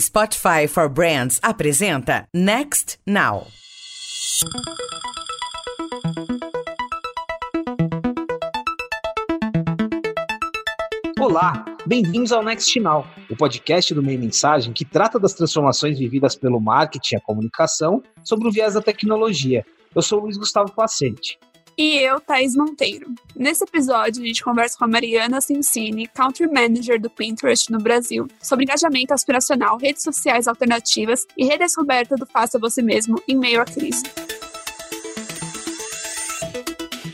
Spotify for Brands apresenta Next Now. Olá, bem-vindos ao Next Now, o podcast do Meio Mensagem que trata das transformações vividas pelo marketing e a comunicação sobre o viés da tecnologia. Eu sou o Luiz Gustavo Pacente. E eu, Thaís Monteiro. Nesse episódio, a gente conversa com a Mariana Cincini, Country Manager do Pinterest no Brasil, sobre engajamento aspiracional, redes sociais alternativas e redescoberta do Faça Você Mesmo em meio à crise.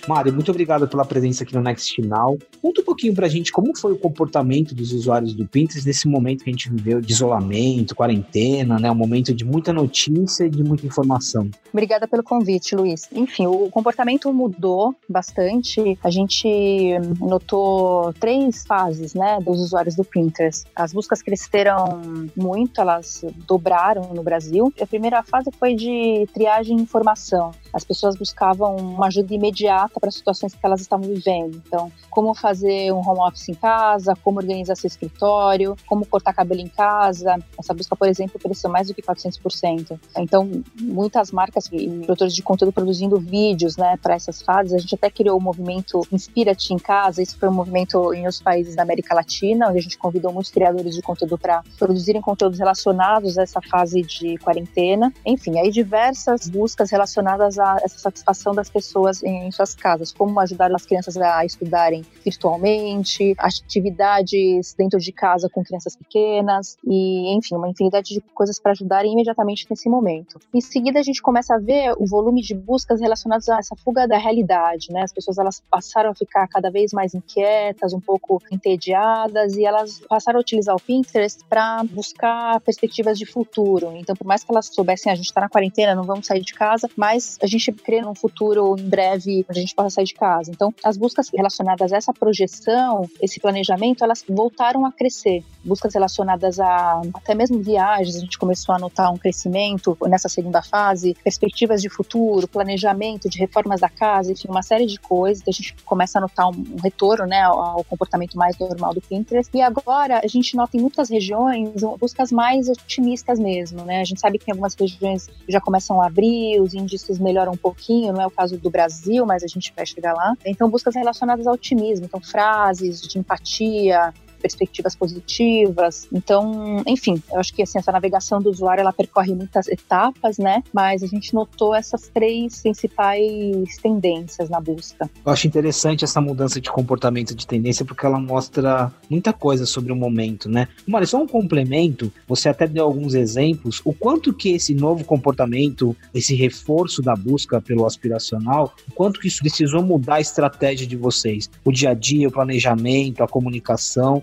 Mário, muito obrigado pela presença aqui no Next Final. Conta um pouquinho pra gente como foi o comportamento dos usuários do Pinterest nesse momento que a gente viveu de isolamento, quarentena, né? Um momento de muita notícia e de muita informação. Obrigada pelo convite, Luiz. Enfim, o comportamento mudou bastante. A gente notou três fases, né, dos usuários do Pinterest. As buscas cresceram muito, elas dobraram no Brasil. A primeira fase foi de triagem e informação. As pessoas buscavam uma ajuda imediata para as situações que elas estavam vivendo. Então, como fazer um home office em casa, como organizar seu escritório, como cortar cabelo em casa. Essa busca, por exemplo, cresceu mais do que 400%. Então, muitas marcas e produtores de conteúdo produzindo vídeos, né, para essas fases. A gente até criou o movimento Inspira-te em Casa. Isso foi um movimento em outros países da América Latina, onde a gente convidou muitos criadores de conteúdo para produzirem conteúdos relacionados a essa fase de quarentena. Enfim, aí diversas buscas relacionadas a essa satisfação das pessoas em suas casas, como ajudar as crianças a estudarem virtualmente, atividades dentro de casa com crianças pequenas e, enfim, uma infinidade de coisas para ajudarem imediatamente nesse momento. Em seguida, a gente começa a ver o volume de buscas relacionadas a essa fuga da realidade, né? As pessoas elas passaram a ficar cada vez mais inquietas, um pouco entediadas e elas passaram a utilizar o Pinterest para buscar perspectivas de futuro. Então, por mais que elas soubessem, a gente está na quarentena, não vamos sair de casa, mas a gente crê num futuro em breve a gente gente possa sair de casa. Então, as buscas relacionadas a essa projeção, esse planejamento, elas voltaram a crescer. Buscas relacionadas a até mesmo viagens, a gente começou a notar um crescimento nessa segunda fase, perspectivas de futuro, planejamento de reformas da casa, enfim, uma série de coisas. A gente começa a notar um, retorno, né, ao, comportamento mais normal do Pinterest. E agora a gente nota em muitas regiões buscas mais otimistas mesmo, né? A gente sabe que em algumas regiões já começam a abrir, os índices melhoram um pouquinho, não é o caso do Brasil, mas a gente vai chegar lá. Então, buscas relacionadas ao otimismo, então frases de empatia, perspectivas positivas. Então, enfim, eu acho que assim, essa navegação do usuário ela percorre muitas etapas, né? Mas a gente notou essas três principais tendências na busca. Eu acho interessante essa mudança de comportamento de tendência porque ela mostra muita coisa sobre o momento, né? Mário, só um complemento, você até deu alguns exemplos, o quanto que esse novo comportamento, esse reforço da busca pelo aspiracional, o quanto que isso precisou mudar a estratégia de vocês, o dia a dia, o planejamento, a comunicação,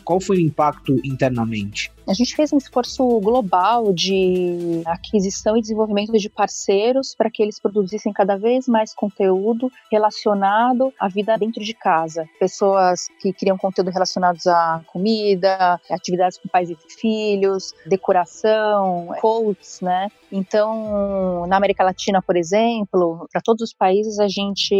qual foi o impacto internamente? A gente fez um esforço global de aquisição e desenvolvimento de parceiros para que eles produzissem cada vez mais conteúdo relacionado à vida dentro de casa. Pessoas que criam conteúdo relacionados à comida, atividades com pais e filhos, decoração, quotes, né? Então, na América Latina, por exemplo, para todos os países, a gente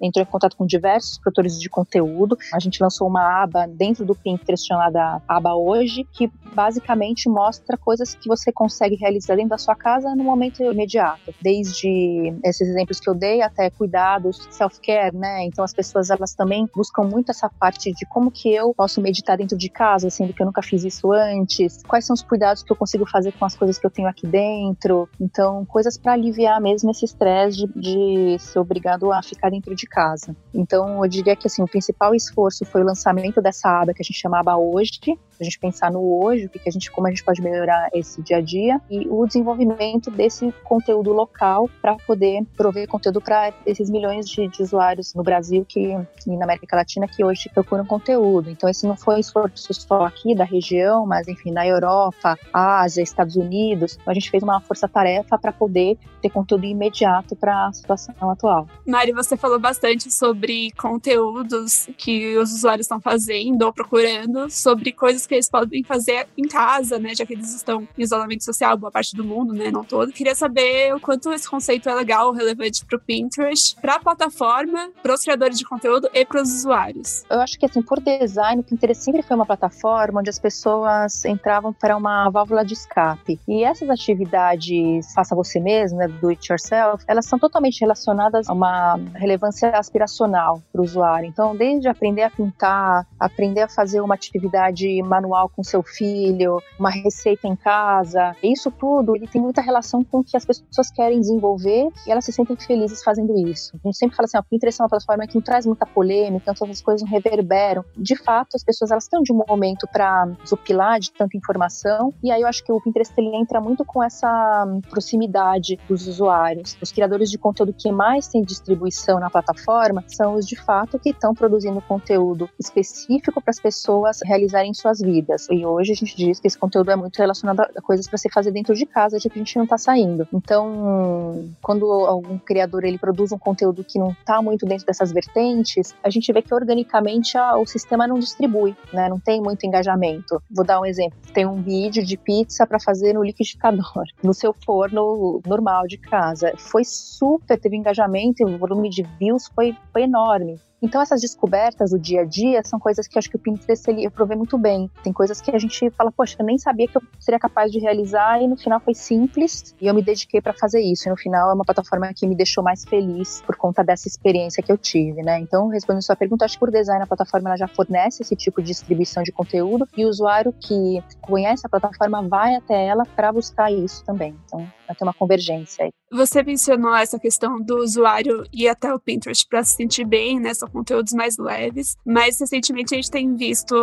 entrou em contato com diversos produtores de conteúdo. A gente lançou uma aba dentro do Pinterest chamada Aba Hoje, que basicamente mostra coisas que você consegue realizar dentro da sua casa no momento imediato. Desde esses exemplos que eu dei até cuidados, self-care, né? Então as pessoas elas também buscam muito essa parte de como que eu posso meditar dentro de casa, sendo que eu nunca fiz isso antes. Quais são os cuidados que eu consigo fazer com as coisas que eu tenho aqui dentro? Então, coisas para aliviar mesmo esse estresse de, de ser obrigado a ficar dentro de casa. Então, eu diria que assim, o principal esforço foi o lançamento dessa aba que a gente chamava hoje, a gente pensar no hoje, o que, que a gente, como a gente pode melhorar esse dia a dia e o desenvolvimento desse conteúdo local para poder prover conteúdo para esses milhões de, de, usuários no Brasil que e na América Latina que hoje procuram conteúdo. Então esse não foi um esforço só aqui da região, mas enfim na Europa, Ásia, Estados Unidos. Então, a gente fez uma força-tarefa para poder ter conteúdo imediato para a situação atual. Mari, você falou bastante sobre conteúdos que os usuários estão fazendo ou procurando, sobre coisas que eles podem fazer em casa, né? Já que eles estão em isolamento social, boa parte do mundo, né? Não todo. Queria saber o quanto esse conceito é legal, relevante para o Pinterest, para a plataforma, para os criadores de conteúdo e para os usuários. Eu acho que, assim, por design, o Pinterest sempre foi uma plataforma onde as pessoas entravam para uma válvula de escape. E essas atividades, faça você mesmo, né, do it yourself, elas são totalmente relacionadas a uma relevância aspiracional para o usuário. Então, desde aprender a pintar, aprender a fazer uma atividade manual com seu filho, uma receita em casa, isso tudo, ele tem muita relação com o que as pessoas querem desenvolver e elas se sentem felizes fazendo isso. A gente sempre fala assim, a Pinterest é uma plataforma que não traz muita polêmica, então as coisas não reverberam. De fato, as pessoas elas têm de um momento para desopilar de tanta informação e aí eu acho que o Pinterest ele entra muito com essa proximidade dos usuários. Os criadores de conteúdo que mais têm distribuição na plataforma são os de fato que estão produzindo conteúdo específico para as pessoas realizarem suas vidas. E hoje a gente diz que esse conteúdo é muito relacionado a coisas para se fazer dentro de casa, que a gente não está saindo. Então, quando algum criador ele produz um conteúdo que não está muito dentro dessas vertentes, a gente vê que organicamente a, o sistema não distribui, né? Não tem muito engajamento. Vou dar um exemplo. Tem um vídeo de pizza para fazer no liquidificador, no seu forno normal de casa. Foi super, teve engajamento, o volume de views foi, foi enorme. Então essas descobertas do dia a dia são coisas que acho que o Pinterest ele provei muito bem. Tem coisas que a gente fala, poxa, eu nem sabia que eu seria capaz de realizar e no final foi simples e eu me dediquei para fazer isso. E no final é uma plataforma que me deixou mais feliz por conta dessa experiência que eu tive, né? Então, respondendo sua pergunta, acho que por design a plataforma ela já fornece esse tipo de distribuição de conteúdo e o usuário que conhece a plataforma vai até ela para buscar isso também. Então, vai ter uma convergência aí. Você mencionou essa questão do usuário ir até o Pinterest para se sentir bem, né? São conteúdos mais leves. Mas recentemente a gente tem visto,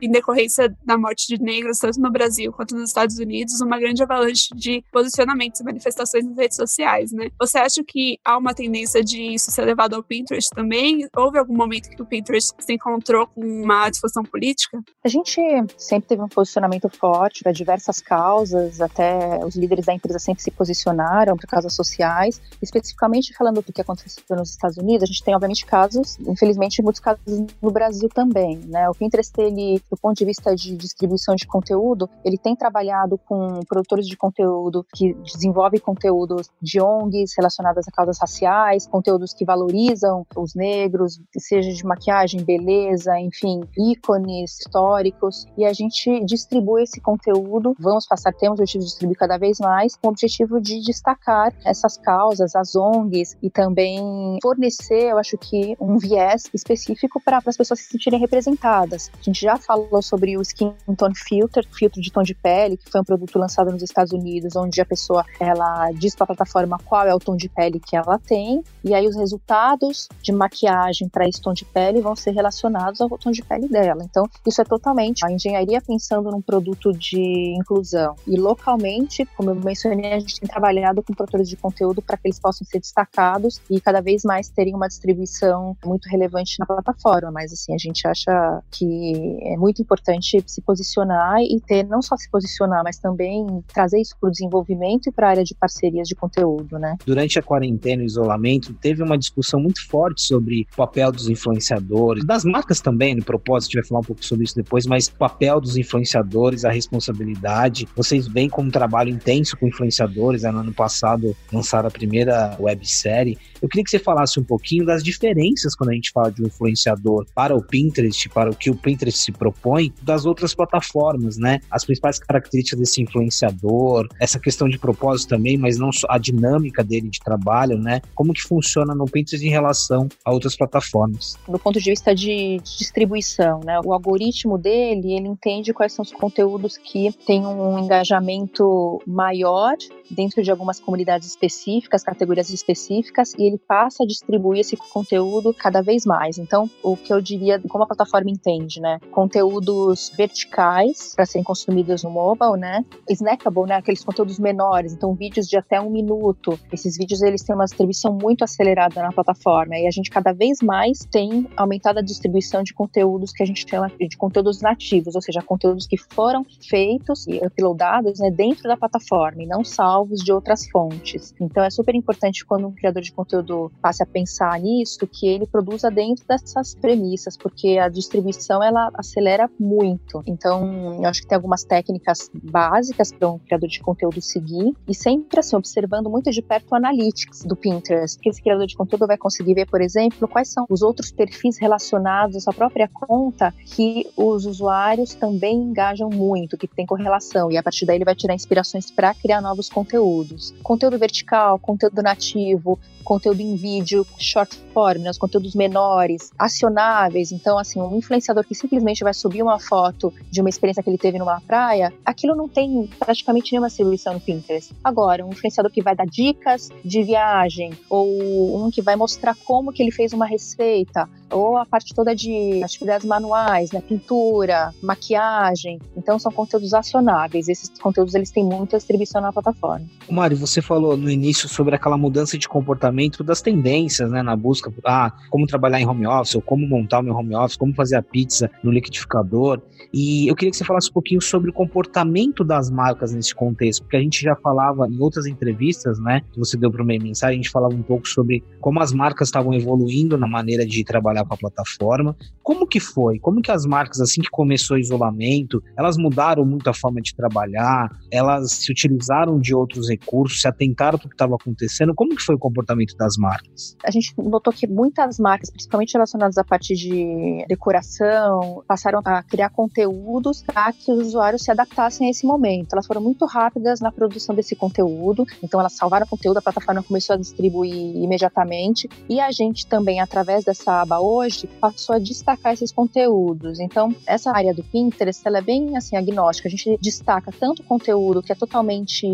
em decorrência da morte de negros, tanto no Brasil quanto nos Estados Unidos, uma grande avalanche de posicionamentos e manifestações nas redes sociais, né? Você acha que há uma tendência de isso ser levado ao Pinterest também? Houve algum momento que o Pinterest se encontrou com uma discussão política? A gente sempre teve um posicionamento forte para diversas causas, até os líderes da empresa sempre se posicionaram por causas sociais. Especificamente falando do que aconteceu nos Estados Unidos, a gente tem, obviamente, casos, infelizmente, muitos casos no Brasil também. Né? O Pinterest, ele, do ponto de vista de distribuição de conteúdo, ele tem trabalhado com produtores de conteúdo que desenvolvem conteúdos de ONGs relacionadas a causas raciais, conteúdos que valorizam os negros, seja de maquiagem, beleza, enfim, ícones históricos. E a gente distribui esse conteúdo, vamos passar, temos o objetivo de distribuir cada vez mais, com o objetivo de destacar essas causas, as ONGs e também fornecer, eu acho que, um viés específico para as pessoas se sentirem representadas. A gente já falou sobre o Skin Tone Filter, filtro de tom de pele, que foi um produto lançado nos Estados Unidos, onde a pessoa ela diz para a plataforma qual é o tom de pele que ela tem, e aí os resultados de maquiagem para esse tom de pele vão ser relacionados ao tom de pele dela. Então, isso é totalmente a engenharia pensando num produto de inclusão. E localmente, como eu mencionei, a gente tem trabalhado com produtores de conteúdo para que eles possam ser destacados e cada vez mais terem uma distribuição muito relevante na plataforma. Mas assim, a gente acha que é muito importante se posicionar e ter não só se posicionar, mas também trazer isso para o desenvolvimento e para a área de parcerias de conteúdo, né? Durante a quarentena e isolamento, teve uma discussão muito forte sobre o papel dos influenciadores, das marcas também, no propósito, a gente vai falar um pouco sobre isso depois, mas o papel dos influenciadores, a responsabilidade. Vocês veem como um trabalho intenso com influenciadores, né? no ano passado lançaram a primeira websérie. Eu queria que você falasse um pouquinho das diferenças quando a gente fala de um influenciador para o Pinterest, para o que o Pinterest se propõe, das outras plataformas, né? As principais características desse influenciador, essa questão de propósito também, mas não só a dinâmica dele de trabalho, né? Como que funciona no Pinterest em relação a outras plataformas? Do ponto de vista de distribuição, né? O algoritmo dele, ele entende quais são os conteúdos que têm um engajamento maior dentro de algumas comunidades específicas, categorias específicas, e ele passa a distribuir esse conteúdo cada vez mais. Então, o que eu diria, como a plataforma entende, né? Conteúdos verticais para serem consumidos no mobile, né? Snackable, né? Aqueles conteúdos menores, então vídeos de até um minuto. Esses vídeos eles têm uma distribuição muito acelerada na plataforma e a gente cada vez mais tem aumentado a distribuição de conteúdos que a gente chama de conteúdos nativos, ou seja, conteúdos que foram feitos e uploadados né, dentro da plataforma e não salvos de outras fontes. Então é super importante quando um criador de conteúdo passe a pensar nisso, que ele produza dentro dessas premissas, porque a distribuição ela acelera muito. Então, eu acho que tem algumas técnicas básicas para um criador de conteúdo seguir e sempre assim observando muito de perto o analytics do Pinterest, que esse criador de conteúdo vai conseguir ver, por exemplo, quais são os outros perfis relacionados à sua própria conta que os usuários também engajam muito, que tem correlação e a partir daí ele vai tirar inspirações para criar novos conteúdos. Conteúdo vertical, conteúdo nativo, conteúdo em vídeo, short form, né, os conteúdos menores, acionáveis. Então, assim, um influenciador que simplesmente vai subir uma foto de uma experiência que ele teve numa praia, aquilo não tem praticamente nenhuma distribuição no Pinterest. Agora, um influenciador que vai dar dicas de viagem, ou um que vai mostrar como que ele fez uma receita, ou a parte toda de atividades manuais, né, pintura, maquiagem. Então, são conteúdos acionáveis. Esses conteúdos eles têm muita distribuição na plataforma. Mário, você falou no início sobre aquela mudança de comportamento das tendências, né, na busca por ah, como trabalhar em home office, ou como montar o meu home office, como fazer a pizza no liquidificador. E eu queria que você falasse um pouquinho sobre o comportamento das marcas nesse contexto, porque a gente já falava em outras entrevistas, né, que você deu para o meio mensagem, a gente falava um pouco sobre como as marcas estavam evoluindo na maneira de trabalhar com a plataforma. Como que foi? Como que as marcas, assim que começou o isolamento, elas mudaram muito a forma de trabalhar, elas se utilizaram de outros recursos, se atentaram para o que estava acontecendo? Como que foi o comportamento das marcas? A gente notou que muitas marcas, principalmente relacionadas à parte de decoração, passaram a criar conteúdos para que os usuários se adaptassem a esse momento. Elas foram muito rápidas na produção desse conteúdo, então elas salvaram o conteúdo, a plataforma começou a distribuir imediatamente e a gente também, através dessa aba hoje, passou a destacar esses conteúdos. Então, essa área do Pinterest, ela é bem assim agnóstica. A gente destaca tanto conteúdo que é totalmente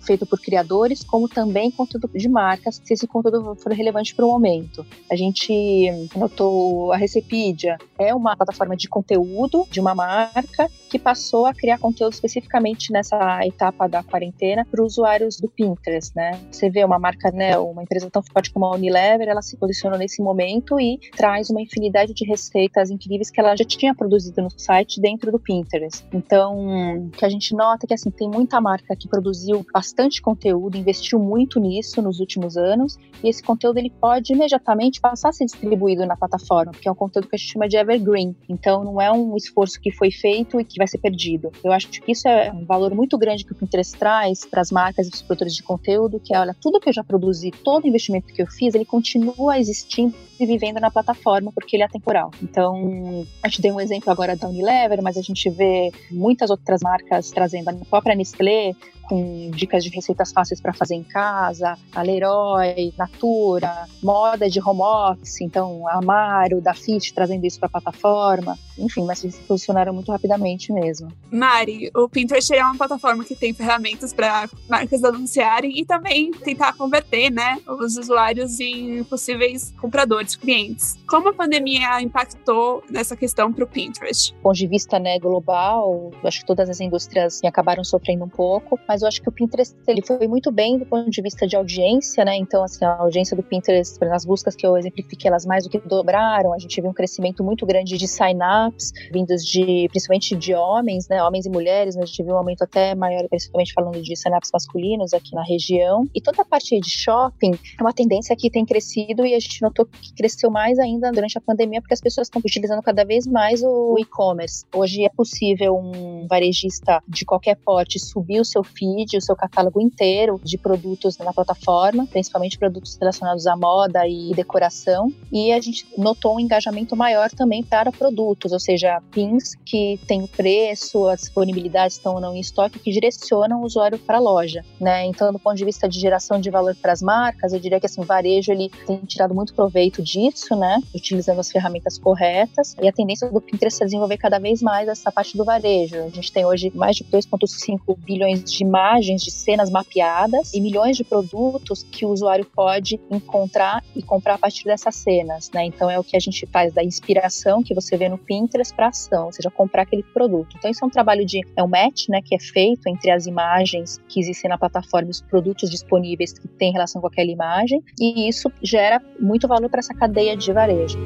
feito por criadores, como também conteúdo de marcas, se esse conteúdo for relevante para o momento. A gente notou a Recepedia, é uma plataforma de conteúdo de uma marca que passou a criar conteúdo especificamente nessa etapa da quarentena para os usuários do Pinterest, né? Você vê uma marca, né, uma empresa tão forte como a Unilever, ela se posicionou nesse momento e traz uma infinidade de receitas incríveis que ela já tinha produzido no site dentro do Pinterest. Então, o que a gente nota é que assim tem muita marca que produziu bastante conteúdo, investiu muito nisso nos últimos anos e esse conteúdo ele pode imediatamente passar a ser distribuído na plataforma, porque é um conteúdo que a gente chama de evergreen. Então não é um esforço que foi feito e que vai ser perdido. Eu acho que isso é um valor muito grande que o Pinterest traz para as marcas e os produtores de conteúdo, que é, olha, tudo que eu já produzi, todo investimento que eu fiz, ele continua existindo vivendo na plataforma porque ele é temporal. Então, a gente deu um exemplo agora da Unilever, mas a gente vê muitas outras marcas trazendo a própria Nestlé com dicas de receitas fáceis para fazer em casa, a Leroy, Natura, moda de home office, então a Amaro, da Fit trazendo isso para a plataforma. Enfim, mas eles se posicionaram muito rapidamente mesmo. Mari, o Pinterest é uma plataforma que tem ferramentas para marcas anunciarem e também tentar converter, né, os usuários em possíveis compradores, clientes. Como a pandemia impactou nessa questão para o Pinterest? Do ponto de vista né, global, acho que todas as indústrias acabaram sofrendo um pouco, mas eu acho que o Pinterest ele foi muito bem do ponto de vista de audiência, né? Então, assim, a audiência do Pinterest, nas buscas que eu exemplifiquei, elas mais do que dobraram. A gente viu um crescimento muito grande de sign-ups, vindos de, principalmente de homens, né? Homens e mulheres, mas a gente viu um aumento até maior, principalmente falando de sign-ups masculinos aqui na região. E toda a parte de shopping é uma tendência que tem crescido e a gente notou que cresceu mais ainda durante a pandemia, porque as pessoas estão utilizando cada vez mais o e-commerce. Hoje é possível um varejista de qualquer porte subir o seu feed, o seu catálogo inteiro de produtos na plataforma, principalmente produtos relacionados à moda e decoração. E a gente notou um engajamento maior também para produtos, ou seja, pins que têm o preço, a disponibilidade estão ou não em estoque, que direcionam o usuário para a loja, né? Então, do ponto de vista de geração de valor para as marcas, eu diria que assim, o varejo ele tem tirado muito proveito disso, né? Utilizando as ferramentas corretas. E a tendência do Pinterest é desenvolver cada vez mais essa parte do varejo. A gente tem hoje mais de 2,5 bilhões de imagens, de cenas mapeadas e milhões de produtos que o usuário pode encontrar e comprar a partir dessas cenas, né? Então é o que a gente faz da inspiração que você vê no Pinterest para ação, ou seja, comprar aquele produto. Então isso é um trabalho de é um match, né, que é feito entre as imagens que existem na plataforma e os produtos disponíveis que têm relação com aquela imagem, e isso gera muito valor para essa cadeia de varejo.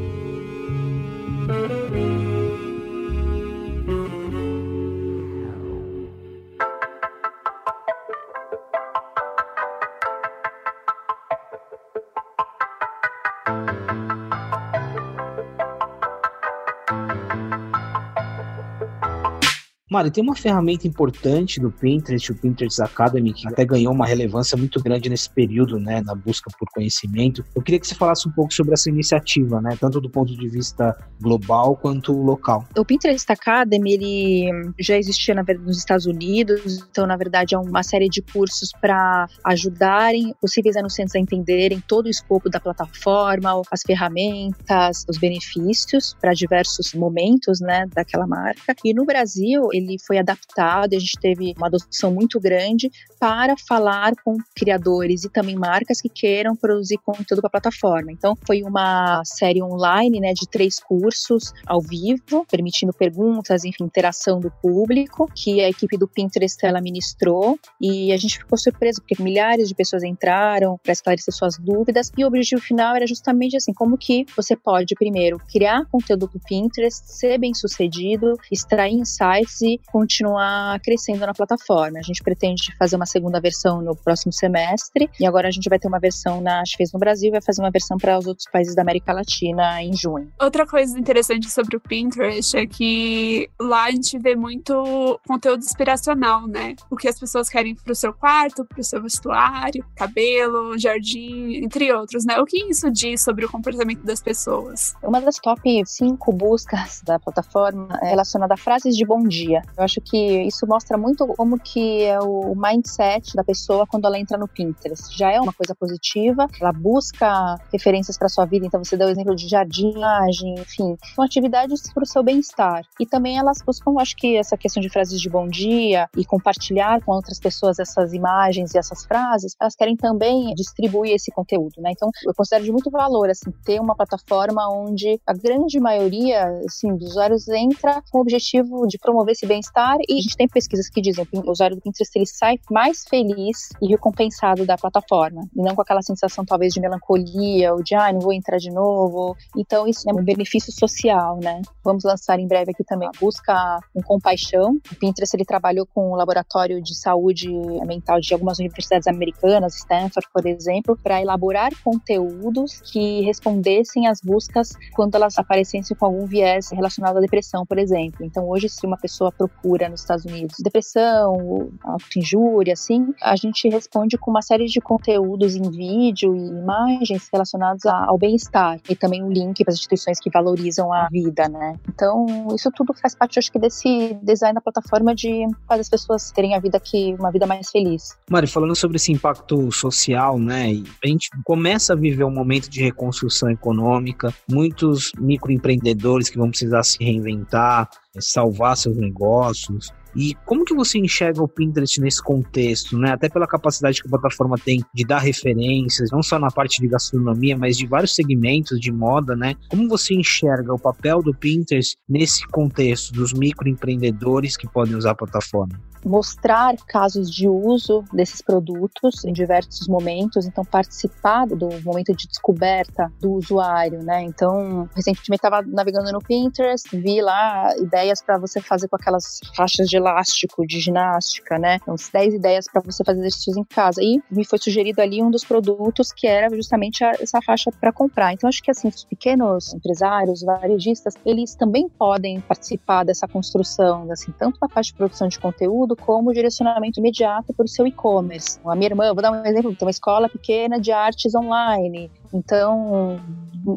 Tem uma ferramenta importante do Pinterest, o Pinterest Academy, que até ganhou uma relevância muito grande nesse período, né, na busca por conhecimento. Eu queria que você falasse um pouco sobre essa iniciativa, né, tanto do ponto de vista global quanto local. O Pinterest Academy, ele já existia na verdade nos Estados Unidos, então na verdade é uma série de cursos para ajudarem possíveis anunciantes a entenderem todo o escopo da plataforma, as ferramentas, os benefícios para diversos momentos, né, daquela marca. E no Brasil, ele foi adaptado, a gente teve uma adoção muito grande para falar com criadores e também marcas que queiram produzir conteúdo para a plataforma. Então, foi uma série online, né, de três cursos ao vivo, permitindo perguntas, enfim, interação do público, que a equipe do Pinterest ela ministrou e a gente ficou surpreso porque milhares de pessoas entraram para esclarecer suas dúvidas e o objetivo final era justamente assim, como que você pode primeiro criar conteúdo do Pinterest, ser bem sucedido, extrair insights e continuar crescendo na plataforma. A gente pretende fazer uma segunda versão no próximo semestre e agora a gente vai ter uma versão na, fez no Brasil e vai fazer uma versão para os outros países da América Latina em junho. Outra coisa interessante sobre o Pinterest é que lá a gente vê muito conteúdo inspiracional, né? O que as pessoas querem para o seu quarto, para o seu vestuário, cabelo, jardim, entre outros, né? O que isso diz sobre o comportamento das pessoas? Uma das top 5 buscas da plataforma é relacionada a frases de bom dia. Eu acho que isso mostra muito como que é o mindset da pessoa quando ela entra no Pinterest. Já é uma coisa positiva, ela busca referências para sua vida, então você deu o exemplo de jardinagem, enfim, são atividades para o seu bem-estar. E também elas buscam, acho que essa questão de frases de bom dia e compartilhar com outras pessoas essas imagens e essas frases, elas querem também distribuir esse conteúdo, né? Então, eu considero de muito valor assim ter uma plataforma onde a grande maioria, assim, dos usuários entra com o objetivo de promover esse bem-estar e a gente tem pesquisas que dizem que o usuário do Pinterest ele sai mais feliz e recompensado da plataforma e não com aquela sensação talvez de melancolia ou de ah, não vou entrar de novo. Então isso é um benefício social, né? Vamos lançar em breve aqui também a busca com compaixão. O Pinterest ele trabalhou com o laboratório de saúde mental de algumas universidades americanas, Stanford, por exemplo, para elaborar conteúdos que respondessem às buscas quando elas aparecessem com algum viés relacionado à depressão, por exemplo. Então hoje se uma pessoa procura nos Estados Unidos, depressão, autoinjúria, assim, a gente responde com uma série de conteúdos em vídeo e imagens relacionados ao bem-estar e também um link para as instituições que valorizam a vida, né? Então, isso tudo faz parte, acho que, desse design da plataforma de fazer as pessoas terem a vida que uma vida mais feliz. Mari, falando sobre esse impacto social, né? A gente começa a viver um momento de reconstrução econômica, muitos microempreendedores que vão precisar se reinventar, salvar seus negócios. E como que você enxerga o Pinterest nesse contexto, né? Até pela capacidade que a plataforma tem de dar referências, não só na parte de gastronomia, mas de vários segmentos de moda, né? Como você enxerga o papel do Pinterest nesse contexto dos microempreendedores que podem usar a plataforma? mostrar casos de uso desses produtos em diversos momentos, então participar do momento de descoberta do usuário, né? Então, recentemente estava navegando no Pinterest, vi lá ideias para você fazer com aquelas faixas de elástico de ginástica, né? Então, 10 ideias para você fazer exercícios em casa. E me foi sugerido ali um dos produtos que era justamente a, essa faixa para comprar. Então, acho que assim, os pequenos empresários, varejistas, eles também podem participar dessa construção, assim, tanto da parte de produção de conteúdo como direcionamento imediato para o seu e-commerce. A minha irmã, vou dar um exemplo, tem uma escola pequena de artes online. Então,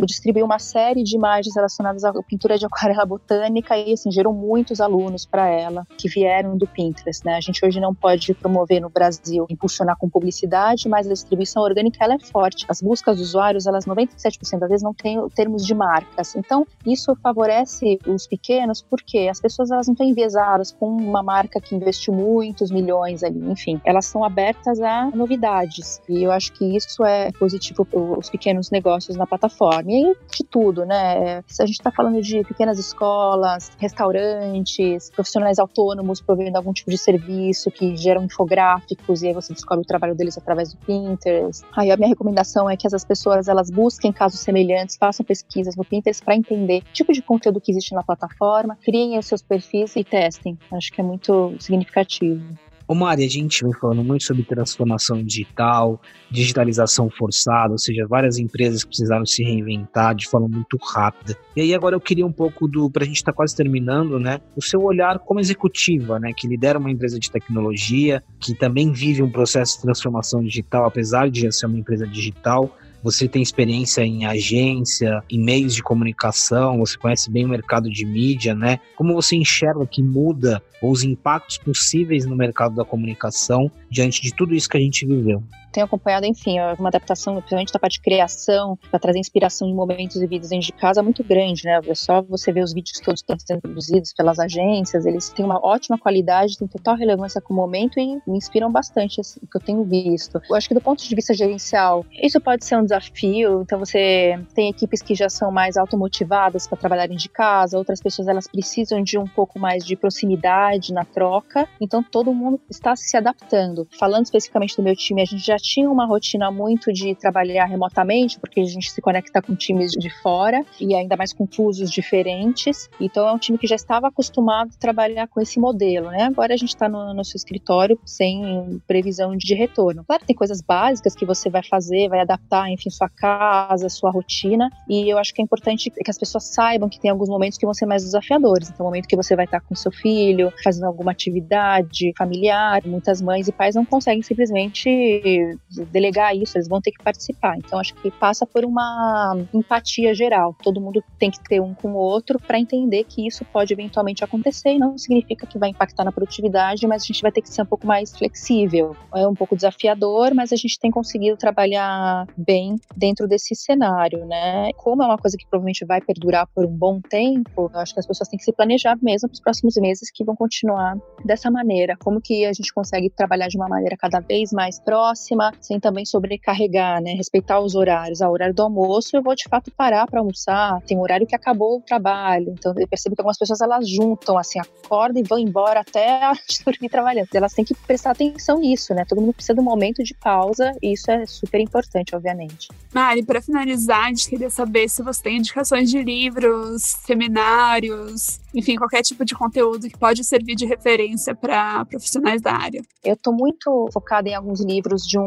distribuiu uma série de imagens relacionadas à pintura de aquarela botânica e assim gerou muitos alunos para ela que vieram do Pinterest, né? A gente hoje não pode promover no Brasil, impulsionar com publicidade, mas a distribuição orgânica ela é forte. As buscas dos usuários, elas 97% das vezes não têm termos de marcas. Então, isso favorece os pequenos porque as pessoas elas não estão enviesadas com uma marca que investiu muitos milhões ali, enfim, elas são abertas a novidades. E eu acho que isso é positivo para os pequenos negócios na plataforma. E aí, de tudo, né? A gente está falando de pequenas escolas, restaurantes, profissionais autônomos provendo algum tipo de serviço que geram infográficos e aí você descobre o trabalho deles através do Pinterest. Aí a minha recomendação é que essas pessoas elas busquem casos semelhantes, façam pesquisas no Pinterest para entender o tipo de conteúdo que existe na plataforma, criem os seus perfis e testem. Acho que é muito significativo. Ô Mari, a gente vem falando muito sobre transformação digital, digitalização forçada, ou seja, várias empresas precisaram se reinventar de forma muito rápida. E aí agora eu queria um pouco do, para a gente estar tá quase terminando, né, o seu olhar como executiva, né, que lidera uma empresa de tecnologia, que também vive um processo de transformação digital, apesar de já ser uma empresa digital, você tem experiência em agência, em meios de comunicação, você conhece bem o mercado de mídia, né? Como você enxerga que muda os impactos possíveis no mercado da comunicação diante de tudo isso que a gente viveu? Tenho acompanhado, enfim, uma adaptação, principalmente da parte de criação, para trazer inspiração em momentos e vídeos dentro de casa, muito grande, né? É só você ver os vídeos todos que estão sendo produzidos pelas agências, eles têm uma ótima qualidade, têm total relevância com o momento e me inspiram bastante, assim, que eu tenho visto. Eu acho que do ponto de vista gerencial, isso pode ser um desafio, então você tem equipes que já são mais automotivadas para trabalharem de casa, outras pessoas elas precisam de um pouco mais de proximidade na troca, então todo mundo está se adaptando. Falando especificamente do meu time, a gente já tinha uma rotina muito de trabalhar remotamente, porque a gente se conecta com times de fora e ainda mais com fusos diferentes. Então é um time que já estava acostumado a trabalhar com esse modelo, né? Agora a gente está no nosso escritório sem previsão de retorno. Claro, tem coisas básicas que você vai fazer, vai adaptar, enfim, sua casa, sua rotina. E eu acho que é importante que as pessoas saibam que tem alguns momentos que vão ser mais desafiadores. Então, o momento que você vai estar com seu filho, fazendo alguma atividade familiar, muitas mães e pais não conseguem simplesmente delegar isso, eles vão ter que participar. Então, acho que passa por uma empatia geral. Todo mundo tem que ter um com o outro para entender que isso pode eventualmente acontecer e não significa que vai impactar na produtividade, mas a gente vai ter que ser um pouco mais flexível. É um pouco desafiador, mas a gente tem conseguido trabalhar bem dentro desse cenário, né? Como é uma coisa que provavelmente vai perdurar por um bom tempo, eu acho que as pessoas têm que se planejar mesmo para os próximos meses que vão continuar dessa maneira. Como que a gente consegue trabalhar de uma maneira cada vez mais próxima, sem também sobrecarregar, né? Respeitar os horários. A horário do almoço eu vou de fato parar para almoçar. Tem um horário que acabou o trabalho. Então eu percebo que algumas pessoas elas juntam, assim, acordam e vão embora até a dormir trabalhando. Elas têm que prestar atenção nisso, né? Todo mundo precisa de um momento de pausa e isso é super importante, obviamente. Mari, para finalizar, a gente queria saber se você tem indicações de livros, seminários, enfim, qualquer tipo de conteúdo que pode servir de referência para profissionais da área. Eu estou muito focada em alguns livros de um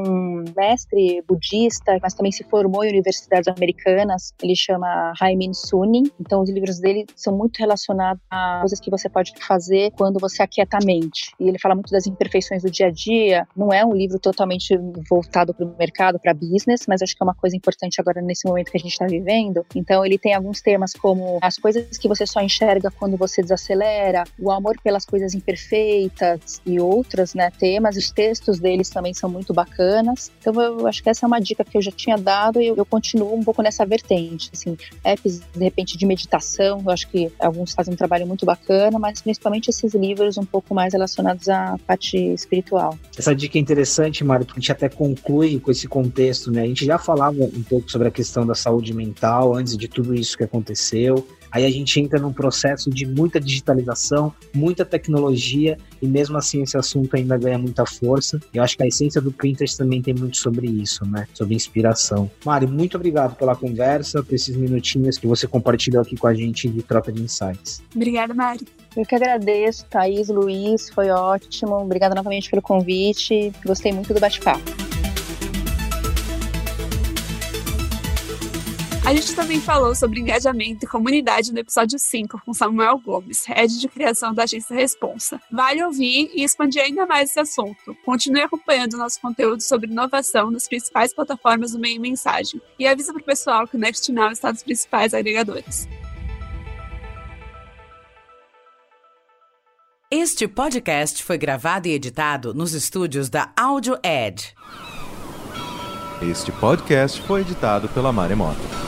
mestre budista, mas também se formou em universidades americanas. Ele chama Haimin Sunim. Então, os livros dele são muito relacionados a coisas que você pode fazer quando você aquieta a mente. E ele fala muito das imperfeições do dia a dia. Não é um livro totalmente voltado para o mercado, para business, mas acho que é uma coisa importante agora nesse momento que a gente está vivendo. Então, ele tem alguns temas como as coisas que você só enxerga quando você desacelera, o amor pelas coisas imperfeitas e outros né, temas. Os textos deles também são muito bacanas. Então eu acho que essa é uma dica que eu já tinha dado e eu, eu continuo um pouco nessa vertente. Assim, apps de repente de meditação, eu acho que alguns fazem um trabalho muito bacana, mas principalmente esses livros um pouco mais relacionados à parte espiritual. Essa dica é interessante, Mário, porque a gente até conclui com esse contexto, né? A gente já falava um pouco sobre a questão da saúde mental antes de tudo isso que aconteceu. Aí a gente entra num processo de muita digitalização, muita tecnologia, e mesmo assim esse assunto ainda ganha muita força. Eu acho que a essência do Pinterest também tem muito sobre isso, né? Sobre inspiração. Mari, muito obrigado pela conversa, por esses minutinhos que você compartilhou aqui com a gente de troca de insights. Obrigada, Mari. Eu que agradeço, Thaís, Luiz, foi ótimo. Obrigada novamente pelo convite. Gostei muito do bate-papo. A gente também falou sobre engajamento e comunidade no episódio 5 com Samuel Gomes, head de criação da agência Responsa. Vale ouvir e expandir ainda mais esse assunto. Continue acompanhando nosso conteúdo sobre inovação nas principais plataformas do meio mensagem e avisa para o pessoal que o Next Now está nos principais agregadores. Este podcast foi gravado e editado nos estúdios da Audio Edge. Este podcast foi editado pela Maremoto.